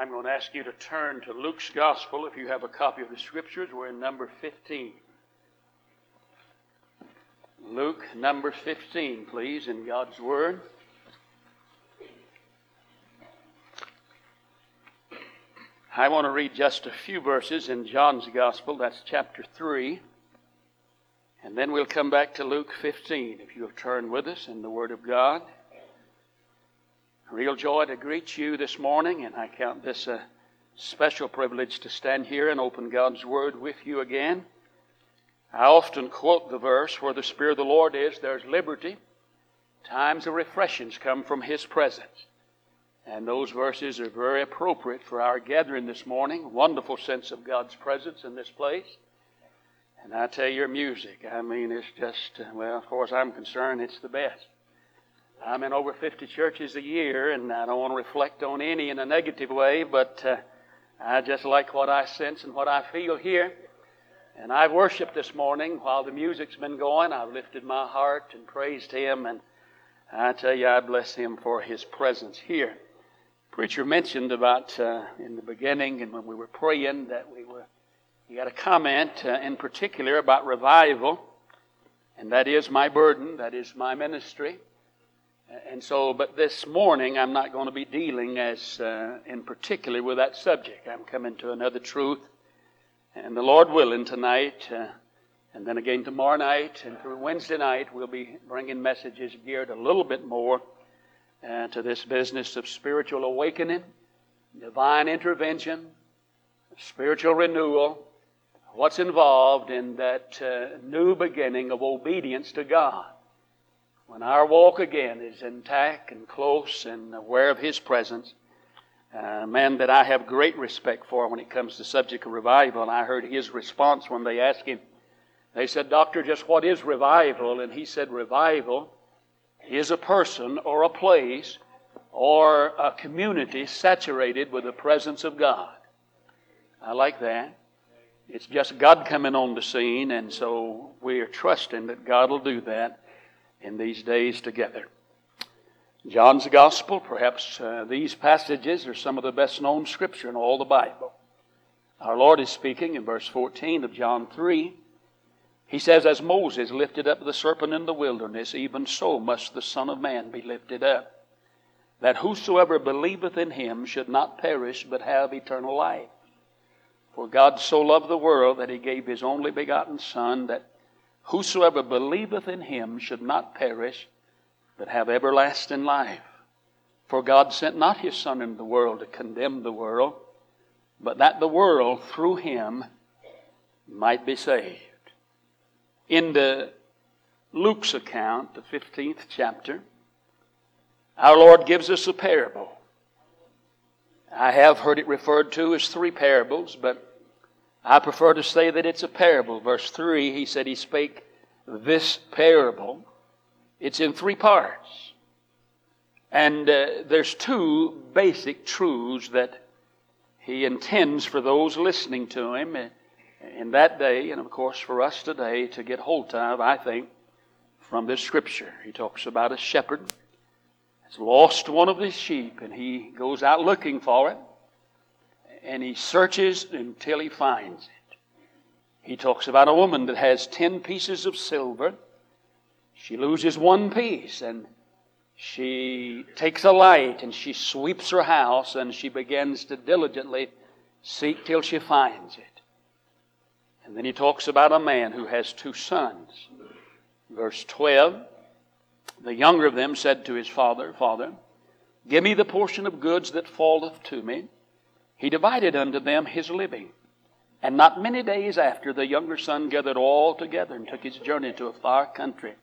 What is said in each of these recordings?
I'm going to ask you to turn to Luke's Gospel. If you have a copy of the Scriptures, we're in number 15. Luke, number 15, please, in God's Word. I want to read just a few verses in John's Gospel. That's chapter 3. And then we'll come back to Luke 15, if you have turned with us in the Word of God. Real joy to greet you this morning, and I count this a special privilege to stand here and open God's Word with you again. I often quote the verse, Where the Spirit of the Lord is, there's liberty. Times of refreshings come from His presence. And those verses are very appropriate for our gathering this morning. Wonderful sense of God's presence in this place. And I tell you, your music, I mean, it's just, uh, well, as far as I'm concerned, it's the best. I'm in over 50 churches a year, and I don't want to reflect on any in a negative way, but uh, I just like what I sense and what I feel here. And I've worshiped this morning while the music's been going. I've lifted my heart and praised Him, and I tell you, I bless Him for His presence here. Preacher mentioned about uh, in the beginning and when we were praying that we were, he had a comment uh, in particular about revival, and that is my burden, that is my ministry. And so, but this morning I'm not going to be dealing as uh, in particular with that subject. I'm coming to another truth. And the Lord willing tonight, uh, and then again tomorrow night, and through Wednesday night, we'll be bringing messages geared a little bit more uh, to this business of spiritual awakening, divine intervention, spiritual renewal, what's involved in that uh, new beginning of obedience to God. When our walk again is intact and close and aware of His presence, uh, a man that I have great respect for when it comes to subject of revival, and I heard his response when they asked him, they said, Doctor, just what is revival? And he said, Revival is a person or a place or a community saturated with the presence of God. I like that. It's just God coming on the scene, and so we are trusting that God will do that in these days together. John's Gospel, perhaps uh, these passages are some of the best known scripture in all the Bible. Our Lord is speaking in verse 14 of John 3. He says, As Moses lifted up the serpent in the wilderness, even so must the Son of Man be lifted up, that whosoever believeth in him should not perish, but have eternal life. For God so loved the world that he gave his only begotten Son, that Whosoever believeth in him should not perish, but have everlasting life. For God sent not his Son into the world to condemn the world, but that the world through him might be saved. In the Luke's account, the 15th chapter, our Lord gives us a parable. I have heard it referred to as three parables, but I prefer to say that it's a parable. Verse 3, he said he spake this parable. It's in three parts. And uh, there's two basic truths that he intends for those listening to him in that day, and of course for us today, to get hold of, I think, from this scripture. He talks about a shepherd has lost one of his sheep, and he goes out looking for it and he searches until he finds it. He talks about a woman that has 10 pieces of silver. She loses one piece and she takes a light and she sweeps her house and she begins to diligently seek till she finds it. And then he talks about a man who has two sons. Verse 12 The younger of them said to his father, Father, give me the portion of goods that falleth to me. He divided unto them his living. And not many days after, the younger son gathered all together and took his journey to a far country.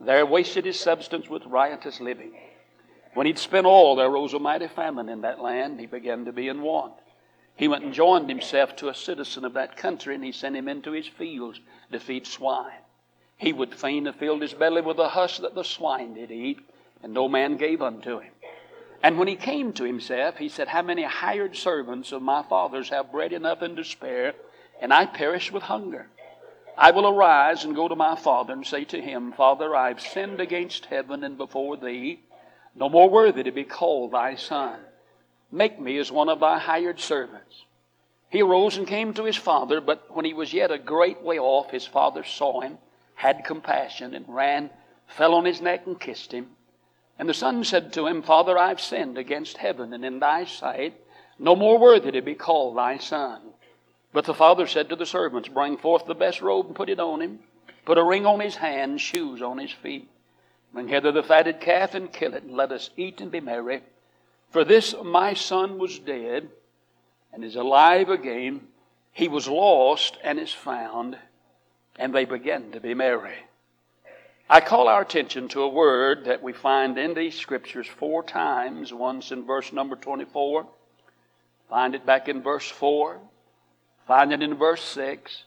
There wasted his substance with riotous living. When he'd spent all, there rose a mighty famine in that land. He began to be in want. He went and joined himself to a citizen of that country, and he sent him into his fields to feed swine. He would fain have filled his belly with the husk that the swine did eat, and no man gave unto him. And when he came to himself, he said, How many hired servants of my father's have bread enough and to spare, and I perish with hunger? I will arise and go to my father and say to him, Father, I've sinned against heaven and before thee, no more worthy to be called thy son. Make me as one of thy hired servants. He arose and came to his father, but when he was yet a great way off, his father saw him, had compassion, and ran, fell on his neck, and kissed him. And the son said to him, Father, I've sinned against heaven and in thy sight, no more worthy to be called thy son. But the father said to the servants, Bring forth the best robe and put it on him, put a ring on his hand, shoes on his feet. Bring hither the fatted calf and kill it, and let us eat and be merry. For this my son was dead and is alive again. He was lost and is found. And they began to be merry. I call our attention to a word that we find in these scriptures four times. Once in verse number 24, find it back in verse 4, find it in verse 6,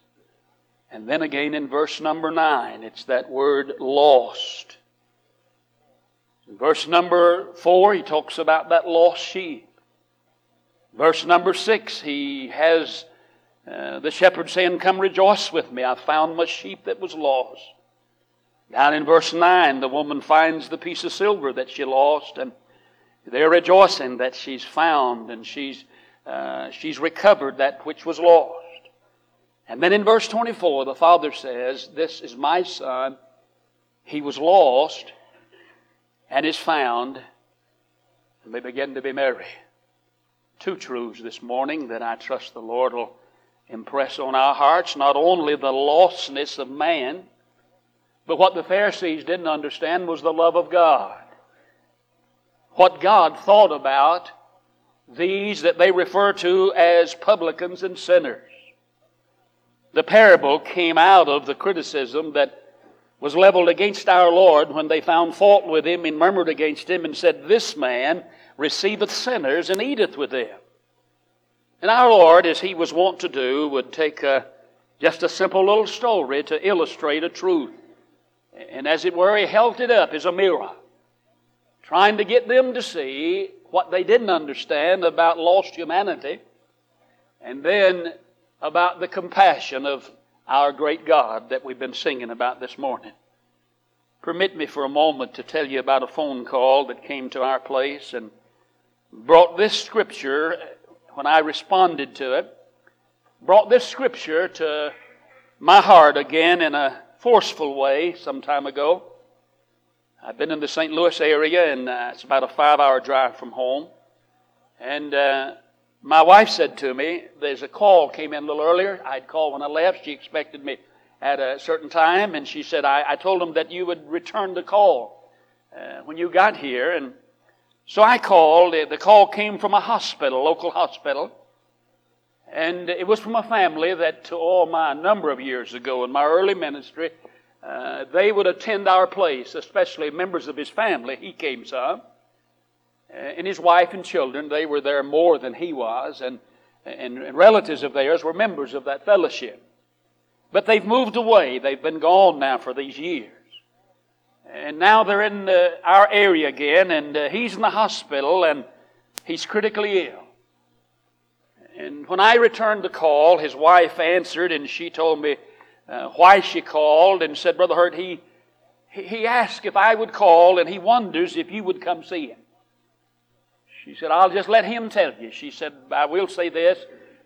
and then again in verse number 9. It's that word lost. In verse number 4, he talks about that lost sheep. Verse number 6, he has uh, the shepherd saying, Come rejoice with me. I found my sheep that was lost. Down in verse 9, the woman finds the piece of silver that she lost, and they're rejoicing that she's found and she's, uh, she's recovered that which was lost. And then in verse 24, the father says, This is my son. He was lost and is found. And they begin to be merry. Two truths this morning that I trust the Lord will impress on our hearts not only the lostness of man but what the Pharisees didn't understand was the love of God. What God thought about these that they refer to as publicans and sinners. The parable came out of the criticism that was leveled against our Lord when they found fault with him and murmured against him and said, This man receiveth sinners and eateth with them. And our Lord, as he was wont to do, would take a, just a simple little story to illustrate a truth. And as it were, he held it up as a mirror, trying to get them to see what they didn't understand about lost humanity, and then about the compassion of our great God that we've been singing about this morning. Permit me for a moment to tell you about a phone call that came to our place and brought this scripture when I responded to it, brought this scripture to my heart again in a forceful way some time ago. I've been in the St. Louis area, and uh, it's about a five hour drive from home. And uh, my wife said to me, There's a call came in a little earlier. I'd called when I left. She expected me at a certain time, and she said, I, I told them that you would return the call uh, when you got here. And so I called. The call came from a hospital, local hospital. And it was from a family that, oh my, a number of years ago in my early ministry, uh, they would attend our place, especially members of his family. He came some. Uh, and his wife and children, they were there more than he was, and, and, and relatives of theirs were members of that fellowship. But they've moved away. They've been gone now for these years. And now they're in uh, our area again, and uh, he's in the hospital, and he's critically ill. And when I returned the call, his wife answered, and she told me uh, why she called and said, Brother Hurt, he, he asked if I would call, and he wonders if you would come see him. She said, I'll just let him tell you. She said, I will say this.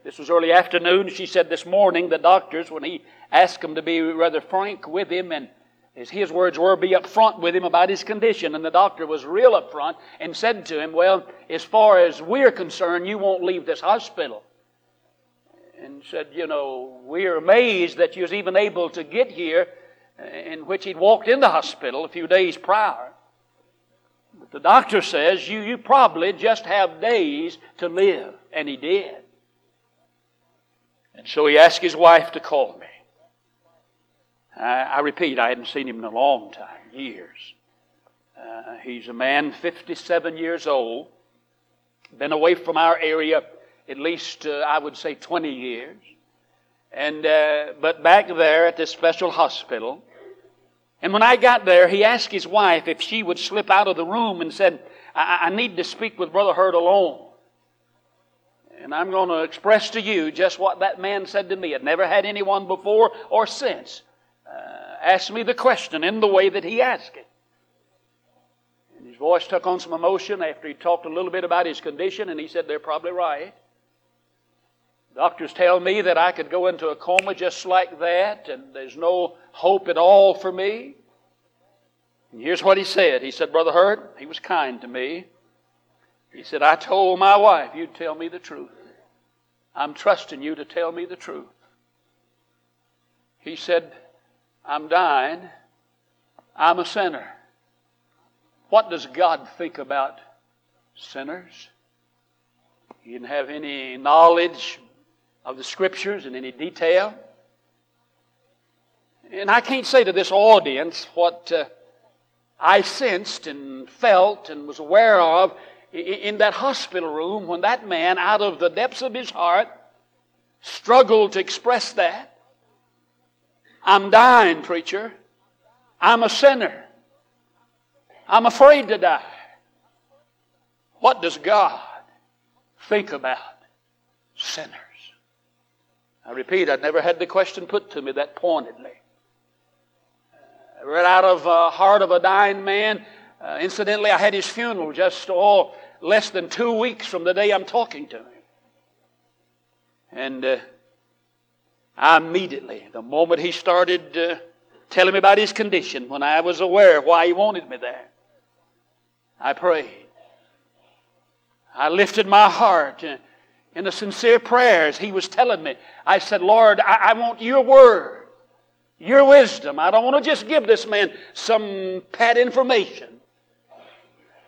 This was early afternoon. She said this morning the doctors, when he asked them to be rather frank with him and his words were, be upfront with him about his condition. And the doctor was real upfront and said to him, Well, as far as we're concerned, you won't leave this hospital. And said, You know, we're amazed that you was even able to get here, in which he'd walked in the hospital a few days prior. But the doctor says, You, you probably just have days to live. And he did. And so he asked his wife to call me. I, I repeat, I hadn't seen him in a long time, years. Uh, he's a man 57 years old, been away from our area at least, uh, I would say, 20 years. And, uh, but back there at this special hospital. And when I got there, he asked his wife if she would slip out of the room and said, I, I need to speak with Brother Hurd alone. And I'm going to express to you just what that man said to me. I'd never had anyone before or since uh, ask me the question in the way that he asked it. And his voice took on some emotion after he talked a little bit about his condition, and he said, They're probably right. Doctors tell me that I could go into a coma just like that, and there's no hope at all for me. And here's what he said He said, Brother Hurt, he was kind to me. He said, I told my wife you'd tell me the truth. I'm trusting you to tell me the truth. He said, I'm dying. I'm a sinner. What does God think about sinners? He didn't have any knowledge of the Scriptures in any detail. And I can't say to this audience what uh, I sensed and felt and was aware of in that hospital room when that man, out of the depths of his heart, struggled to express that. I'm dying, preacher. I'm a sinner. I'm afraid to die. What does God think about sinners? I repeat, I'd never had the question put to me that pointedly. Read out of the uh, heart of a dying man. Uh, incidentally, I had his funeral just all less than two weeks from the day I'm talking to him. And uh, I immediately, the moment he started uh, telling me about his condition, when I was aware why he wanted me there, I prayed. I lifted my heart uh, in a sincere prayer as he was telling me. I said, Lord, I, I want your word, your wisdom. I don't want to just give this man some pat information.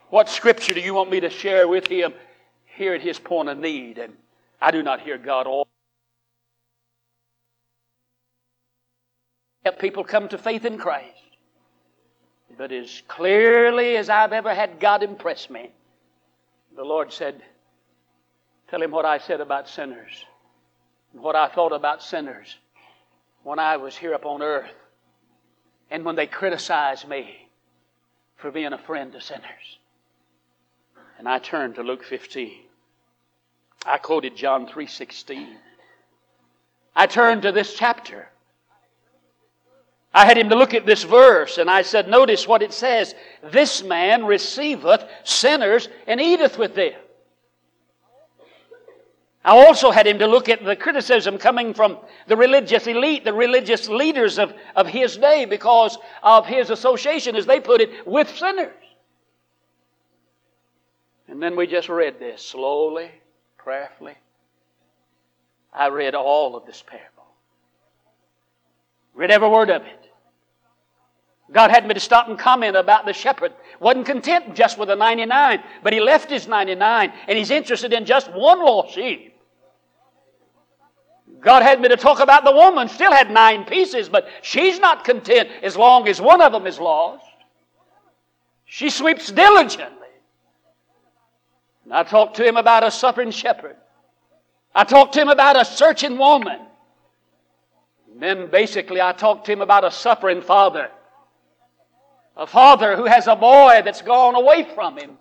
What scripture do you want me to share with him here at his point of need? And I do not hear God all. Help people come to faith in Christ. But as clearly as I've ever had God impress me, the Lord said, Tell him what I said about sinners and what I thought about sinners when I was here upon earth and when they criticized me for being a friend to sinners. And I turned to Luke 15. I quoted John 3:16. I turned to this chapter. I had him to look at this verse, and I said, Notice what it says. This man receiveth sinners and eateth with them. I also had him to look at the criticism coming from the religious elite, the religious leaders of, of his day, because of his association, as they put it, with sinners. And then we just read this slowly, prayerfully. I read all of this parable. Read every word of it. God had me to stop and comment about the shepherd. Wasn't content just with the 99, but he left his 99 and he's interested in just one lost sheep. God had me to talk about the woman, still had nine pieces, but she's not content as long as one of them is lost. She sweeps diligently. And I talked to him about a suffering shepherd. I talked to him about a searching woman. And then basically, I talked to him about a suffering father. A father who has a boy that's gone away from him.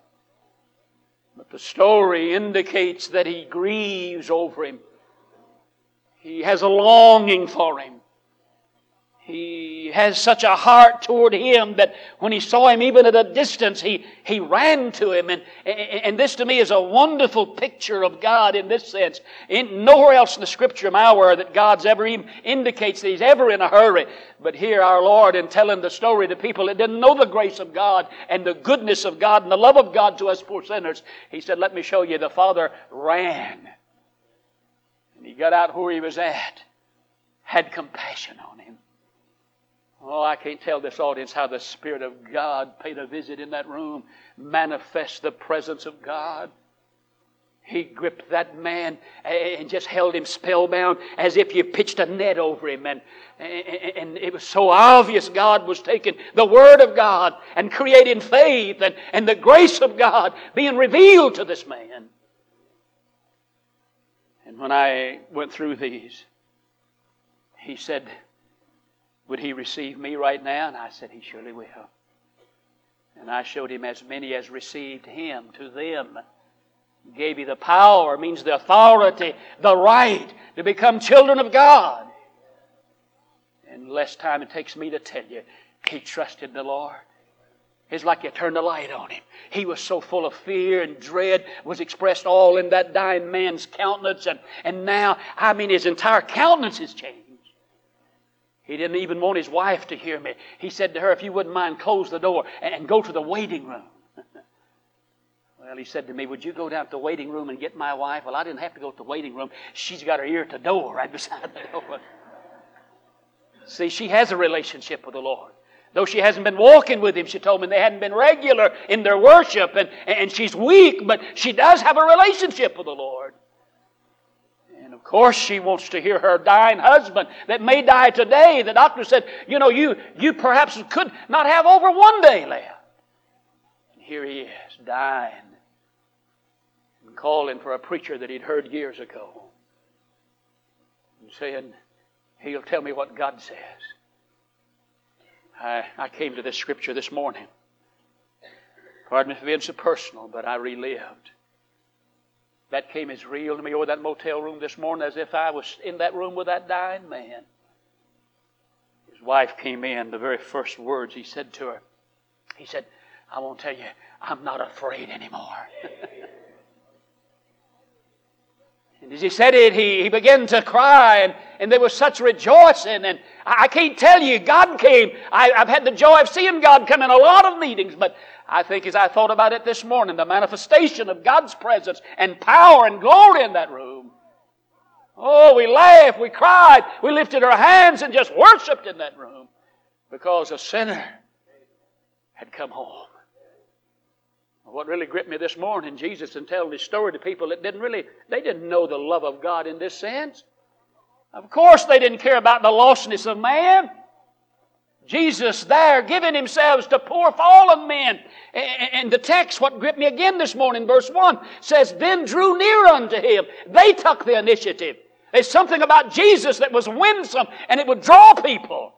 But the story indicates that he grieves over him. He has a longing for him. He has such a heart toward him that when he saw him even at a distance, he, he ran to him. And, and this to me is a wonderful picture of God in this sense. In, nowhere else in the scripture am I aware that God's ever even indicates that he's ever in a hurry. But here our Lord in telling the story to people that didn't know the grace of God and the goodness of God and the love of God to us poor sinners, he said, let me show you. The Father ran. And he got out where he was at, had compassion on him Oh, I can't tell this audience how the Spirit of God paid a visit in that room, manifest the presence of God. He gripped that man and just held him spellbound as if you pitched a net over him. And, and it was so obvious God was taking the Word of God and creating faith and, and the grace of God being revealed to this man. And when I went through these, he said, would he receive me right now? And I said, He surely will. And I showed him as many as received him to them. Gave you the power, means the authority, the right to become children of God. And less time it takes me to tell you, he trusted the Lord. It's like you turned the light on him. He was so full of fear and dread, was expressed all in that dying man's countenance. And, and now, I mean, his entire countenance has changed. He didn't even want his wife to hear me. He said to her, If you wouldn't mind, close the door and go to the waiting room. well, he said to me, Would you go down to the waiting room and get my wife? Well, I didn't have to go to the waiting room. She's got her ear at the door right beside the door. See, she has a relationship with the Lord. Though she hasn't been walking with him, she told me they hadn't been regular in their worship and, and she's weak, but she does have a relationship with the Lord. Course, she wants to hear her dying husband that may die today. The doctor said, You know, you, you perhaps could not have over one day left. And here he is, dying and calling for a preacher that he'd heard years ago and saying, He'll tell me what God says. I, I came to this scripture this morning. Pardon me for being so personal, but I relived. That came as real to me over that motel room this morning as if I was in that room with that dying man. His wife came in, the very first words he said to her, he said, I won't tell you, I'm not afraid anymore. And as he said it, he, he began to cry, and, and there was such rejoicing. And I, I can't tell you, God came. I, I've had the joy of seeing God come in a lot of meetings, but I think as I thought about it this morning, the manifestation of God's presence and power and glory in that room. Oh, we laughed, we cried, we lifted our hands and just worshiped in that room because a sinner had come home. What really gripped me this morning, Jesus and telling his story to people that didn't really, they didn't know the love of God in this sense. Of course, they didn't care about the lostness of man. Jesus there giving himself to poor fallen men. And the text, what gripped me again this morning, verse 1, says, Then drew near unto him. They took the initiative. There's something about Jesus that was winsome and it would draw people.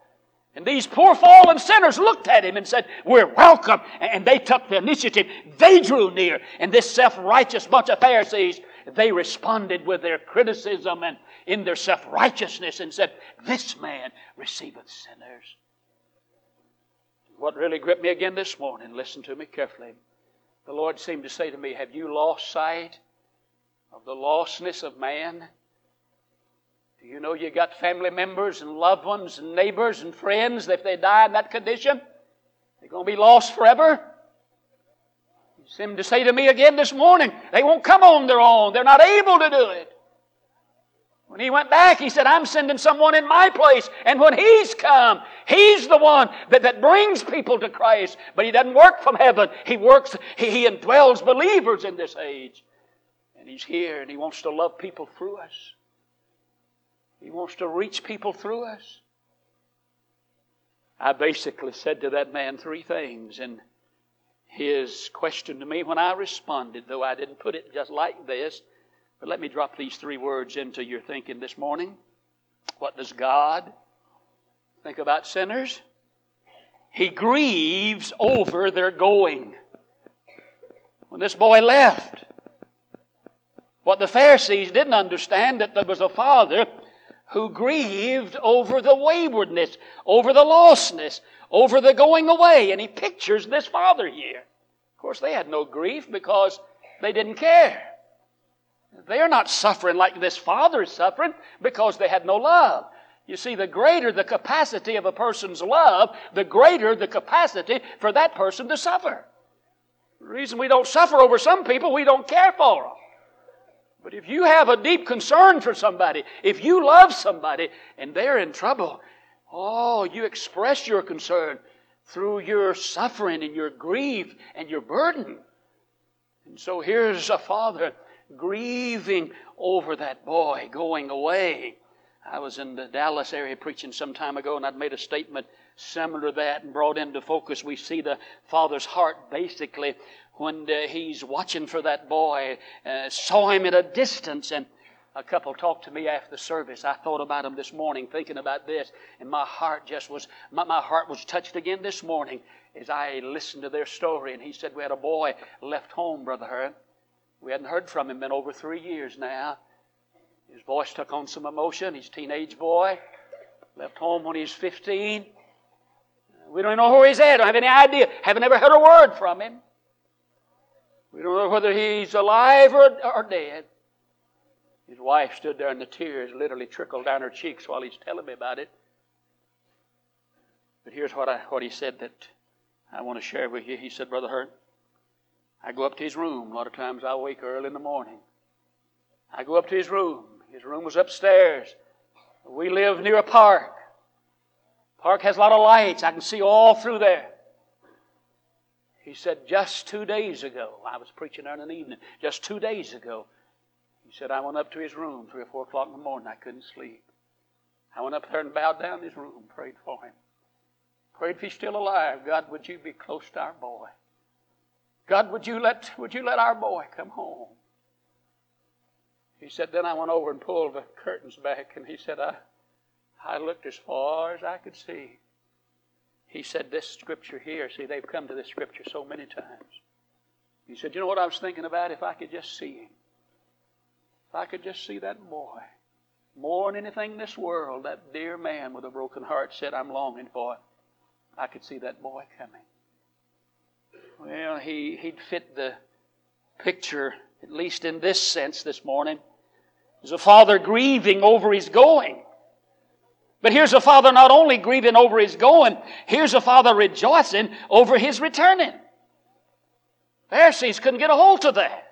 And these poor fallen sinners looked at him and said, We're welcome. And they took the initiative. They drew near. And this self righteous bunch of Pharisees, they responded with their criticism and in their self righteousness and said, This man receiveth sinners. What really gripped me again this morning, listen to me carefully. The Lord seemed to say to me, Have you lost sight of the lostness of man? You know you got family members and loved ones and neighbors and friends if they die in that condition? They're going to be lost forever? He seemed to say to me again this morning, they won't come on their own. They're not able to do it. When he went back, he said, I'm sending someone in my place. And when he's come, he's the one that, that brings people to Christ. But he doesn't work from heaven. He works, he, he indwells believers in this age. And he's here and he wants to love people through us. He wants to reach people through us. I basically said to that man three things, and his question to me when I responded, though I didn't put it just like this, but let me drop these three words into your thinking this morning. What does God think about sinners? He grieves over their going. When this boy left, what the Pharisees didn't understand that there was a father who grieved over the waywardness, over the lostness, over the going away. And he pictures this father here. Of course, they had no grief because they didn't care. They're not suffering like this father is suffering because they had no love. You see, the greater the capacity of a person's love, the greater the capacity for that person to suffer. The reason we don't suffer over some people, we don't care for them. But if you have a deep concern for somebody, if you love somebody and they're in trouble, oh, you express your concern through your suffering and your grief and your burden. And so here's a father grieving over that boy going away. I was in the Dallas area preaching some time ago, and I'd made a statement similar to that and brought into focus. We see the father's heart basically when uh, he's watching for that boy, uh, saw him at a distance, and a couple talked to me after the service. I thought about him this morning, thinking about this, and my heart just was, my, my heart was touched again this morning as I listened to their story. And he said, We had a boy left home, Brother Hurd. We hadn't heard from him in over three years now. His voice took on some emotion. He's a teenage boy. Left home when he was 15. We don't even know where he's at. Don't have any idea. Haven't ever heard a word from him. We don't know whether he's alive or, or dead. His wife stood there and the tears literally trickled down her cheeks while he's telling me about it. But here's what, I, what he said that I want to share with you. He said, Brother Hurt, I go up to his room. A lot of times I wake early in the morning. I go up to his room. His room was upstairs. We live near a park. Park has a lot of lights. I can see all through there. He said, just two days ago, I was preaching there in an evening, just two days ago, he said, I went up to his room three or four o'clock in the morning. I couldn't sleep. I went up there and bowed down in his room, prayed for him. Prayed if he's still alive, God, would you be close to our boy? God, would you let, would you let our boy come home? He said, then I went over and pulled the curtains back, and he said, I, I looked as far as I could see. He said, this scripture here, see, they've come to this scripture so many times. He said, you know what I was thinking about? If I could just see him. If I could just see that boy. More than anything in this world, that dear man with a broken heart said, I'm longing for it. I could see that boy coming. Well, he, he'd fit the picture, at least in this sense this morning. There's a father grieving over his going. But here's a father not only grieving over his going, here's a father rejoicing over his returning. Pharisees couldn't get a hold of that.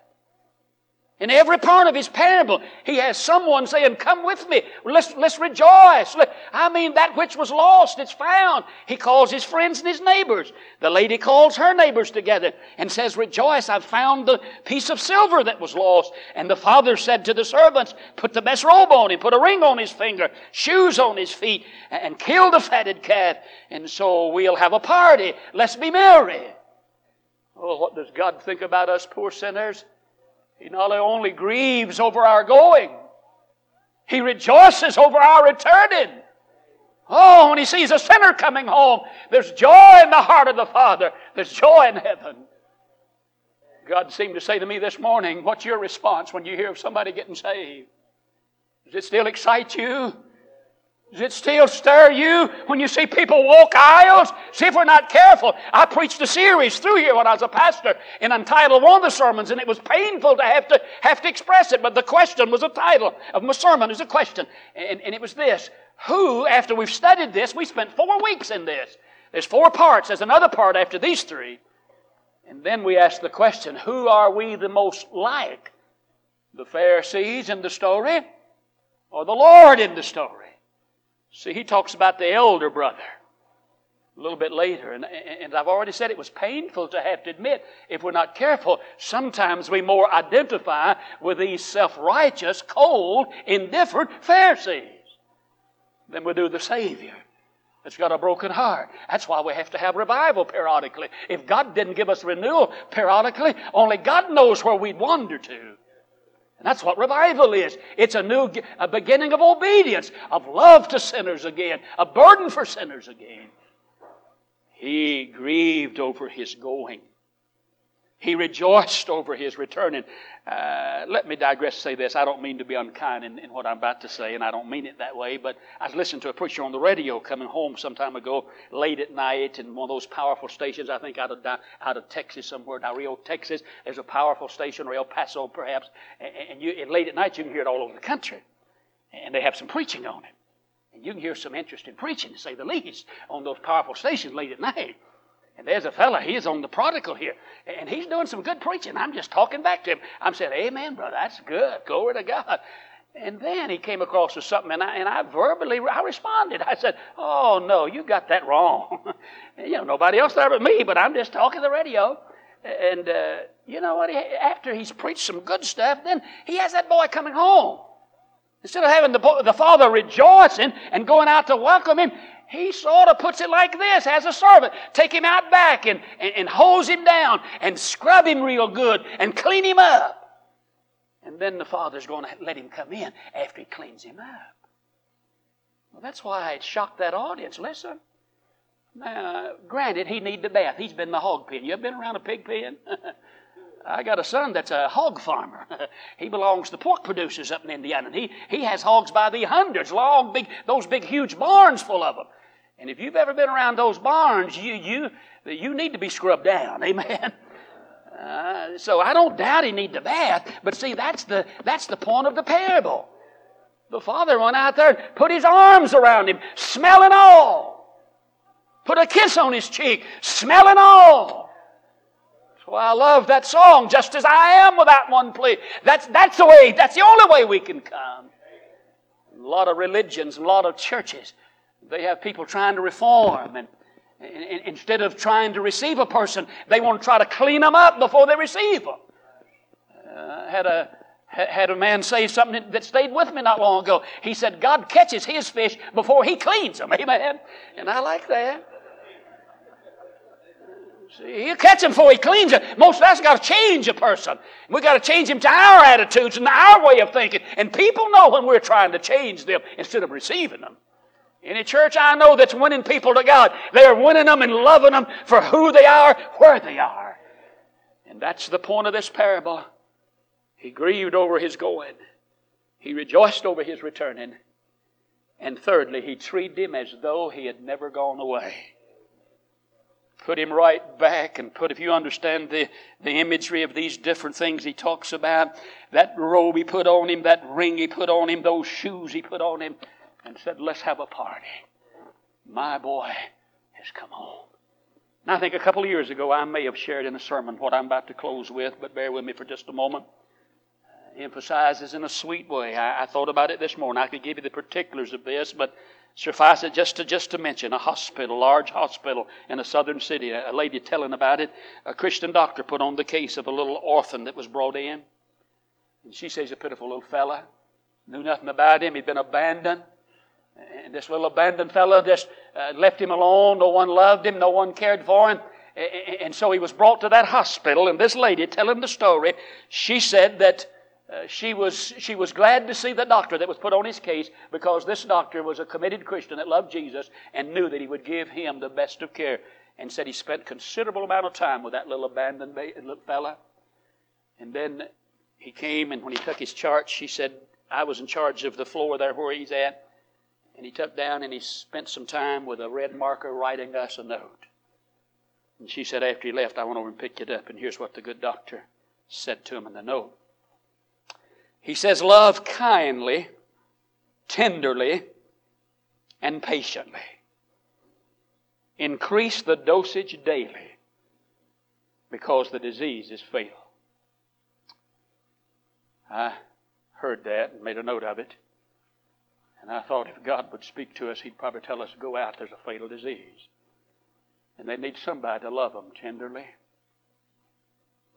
In every part of his parable, he has someone saying, Come with me. Let's, let's rejoice. I mean, that which was lost, it's found. He calls his friends and his neighbors. The lady calls her neighbors together and says, Rejoice, I've found the piece of silver that was lost. And the father said to the servants, Put the best robe on him, put a ring on his finger, shoes on his feet, and kill the fatted calf. And so we'll have a party. Let's be merry. Oh, what does God think about us poor sinners? He not only grieves over our going, he rejoices over our returning. Oh, when he sees a sinner coming home, there's joy in the heart of the Father. There's joy in heaven. God seemed to say to me this morning, What's your response when you hear of somebody getting saved? Does it still excite you? Does it still stir you when you see people walk aisles? See if we're not careful. I preached a series through here when I was a pastor and entitled one of the sermons, and it was painful to have to have to express it, but the question was a title of my sermon is a question. And, and it was this. Who, after we've studied this, we spent four weeks in this. There's four parts. There's another part after these three. And then we ask the question, who are we the most like? The Pharisees in the story or the Lord in the story? See, he talks about the elder brother a little bit later. And, and I've already said it was painful to have to admit, if we're not careful, sometimes we more identify with these self righteous, cold, indifferent Pharisees than we do the Savior that's got a broken heart. That's why we have to have revival periodically. If God didn't give us renewal periodically, only God knows where we'd wander to. That's what revival is. It's a new a beginning of obedience, of love to sinners again, a burden for sinners again. He grieved over his going. He rejoiced over his returning. Uh, let me digress and say this. I don't mean to be unkind in, in, what I'm about to say, and I don't mean it that way, but I was listening to a preacher on the radio coming home some time ago, late at night, in one of those powerful stations, I think out of, out of Texas somewhere, Del Rio, Texas. There's a powerful station, or El Paso perhaps, and, and, you, and late at night you can hear it all over the country. And they have some preaching on it. And you can hear some interesting preaching, to say the least, on those powerful stations late at night. And there's a fella, he's on the prodigal here, and he's doing some good preaching. I'm just talking back to him. I'm saying, Amen, brother, that's good. Glory to God. And then he came across with something, and I, and I verbally I responded. I said, "Oh no, you got that wrong. you know, nobody else there but me, but I'm just talking the radio." And uh, you know what? After he's preached some good stuff, then he has that boy coming home. Instead of having the, the father rejoicing and going out to welcome him, he sort of puts it like this as a servant. Take him out back and, and, and hose him down and scrub him real good and clean him up. And then the father's going to let him come in after he cleans him up. Well, that's why it shocked that audience. Listen. Now, granted, he needed a bath. He's been in the hog pen. You ever been around a pig pen? I got a son that's a hog farmer. he belongs to pork producers up in Indiana. And he, he has hogs by the hundreds, long, big, those big, huge barns full of them. And if you've ever been around those barns, you, you, you need to be scrubbed down. Amen. Uh, so I don't doubt he needs the bath, but see, that's the, that's the point of the parable. The father went out there and put his arms around him, smelling all. Put a kiss on his cheek, smelling all. Why I love that song, just as I am without one plea. That's, that's the way, that's the only way we can come. A lot of religions, a lot of churches, they have people trying to reform and Instead of trying to receive a person, they want to try to clean them up before they receive them. Uh, had a had a man say something that stayed with me not long ago. He said, God catches his fish before he cleans them. Amen. And I like that. You catch him before he cleans them. Most of us got to change a person. We got to change him to our attitudes and our way of thinking. And people know when we're trying to change them instead of receiving them. Any church I know that's winning people to God, they are winning them and loving them for who they are, where they are. And that's the point of this parable. He grieved over his going. He rejoiced over his returning. And thirdly, he treated him as though he had never gone away. Put him right back and put, if you understand the, the imagery of these different things he talks about, that robe he put on him, that ring he put on him, those shoes he put on him, and said, Let's have a party. My boy has come home. I think a couple of years ago, I may have shared in a sermon what I'm about to close with, but bear with me for just a moment. Emphasizes in a sweet way. I, I thought about it this morning. I could give you the particulars of this, but suffice it just to just to mention a hospital, large hospital in a southern city. A lady telling about it. A Christian doctor put on the case of a little orphan that was brought in, and she says a pitiful little fella, knew nothing about him. He'd been abandoned. And this little abandoned fellow just uh, left him alone. No one loved him. No one cared for him. And so he was brought to that hospital. And this lady, telling the story, she said that uh, she, was, she was glad to see the doctor that was put on his case because this doctor was a committed Christian that loved Jesus and knew that he would give him the best of care. And said he spent considerable amount of time with that little abandoned little fella. And then he came, and when he took his chart, she said, I was in charge of the floor there where he's at. And he took down and he spent some time with a red marker writing us a note. And she said, after he left, I went over and picked it up, and here's what the good doctor said to him in the note. He says, Love kindly, tenderly, and patiently. Increase the dosage daily because the disease is fatal. I heard that and made a note of it. And I thought if God would speak to us, He'd probably tell us to go out. There's a fatal disease. And they need somebody to love them tenderly,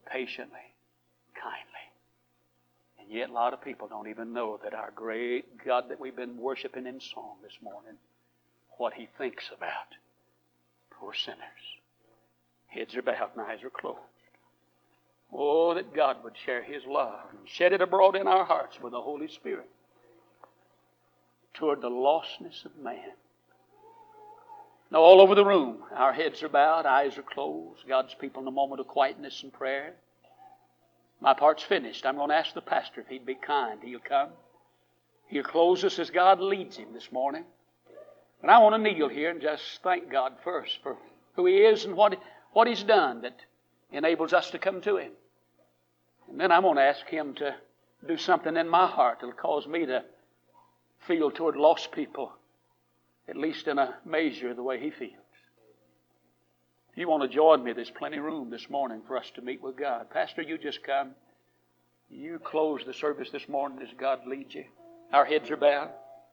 patiently, kindly. Yet, a lot of people don't even know that our great God that we've been worshiping in song this morning, what He thinks about poor sinners. Heads are bowed and eyes are closed. Oh, that God would share His love and shed it abroad in our hearts with the Holy Spirit toward the lostness of man. Now, all over the room, our heads are bowed, eyes are closed. God's people in a moment of quietness and prayer. My part's finished. I'm going to ask the pastor if he'd be kind. He'll come. He'll close us as God leads him this morning. And I want to kneel here and just thank God first for who He is and what, what He's done that enables us to come to Him. And then I'm going to ask Him to do something in my heart that'll cause me to feel toward lost people, at least in a measure the way he feels. You want to join me, there's plenty of room this morning for us to meet with God. Pastor, you just come. You close the service this morning as God leads you. Our heads are bowed.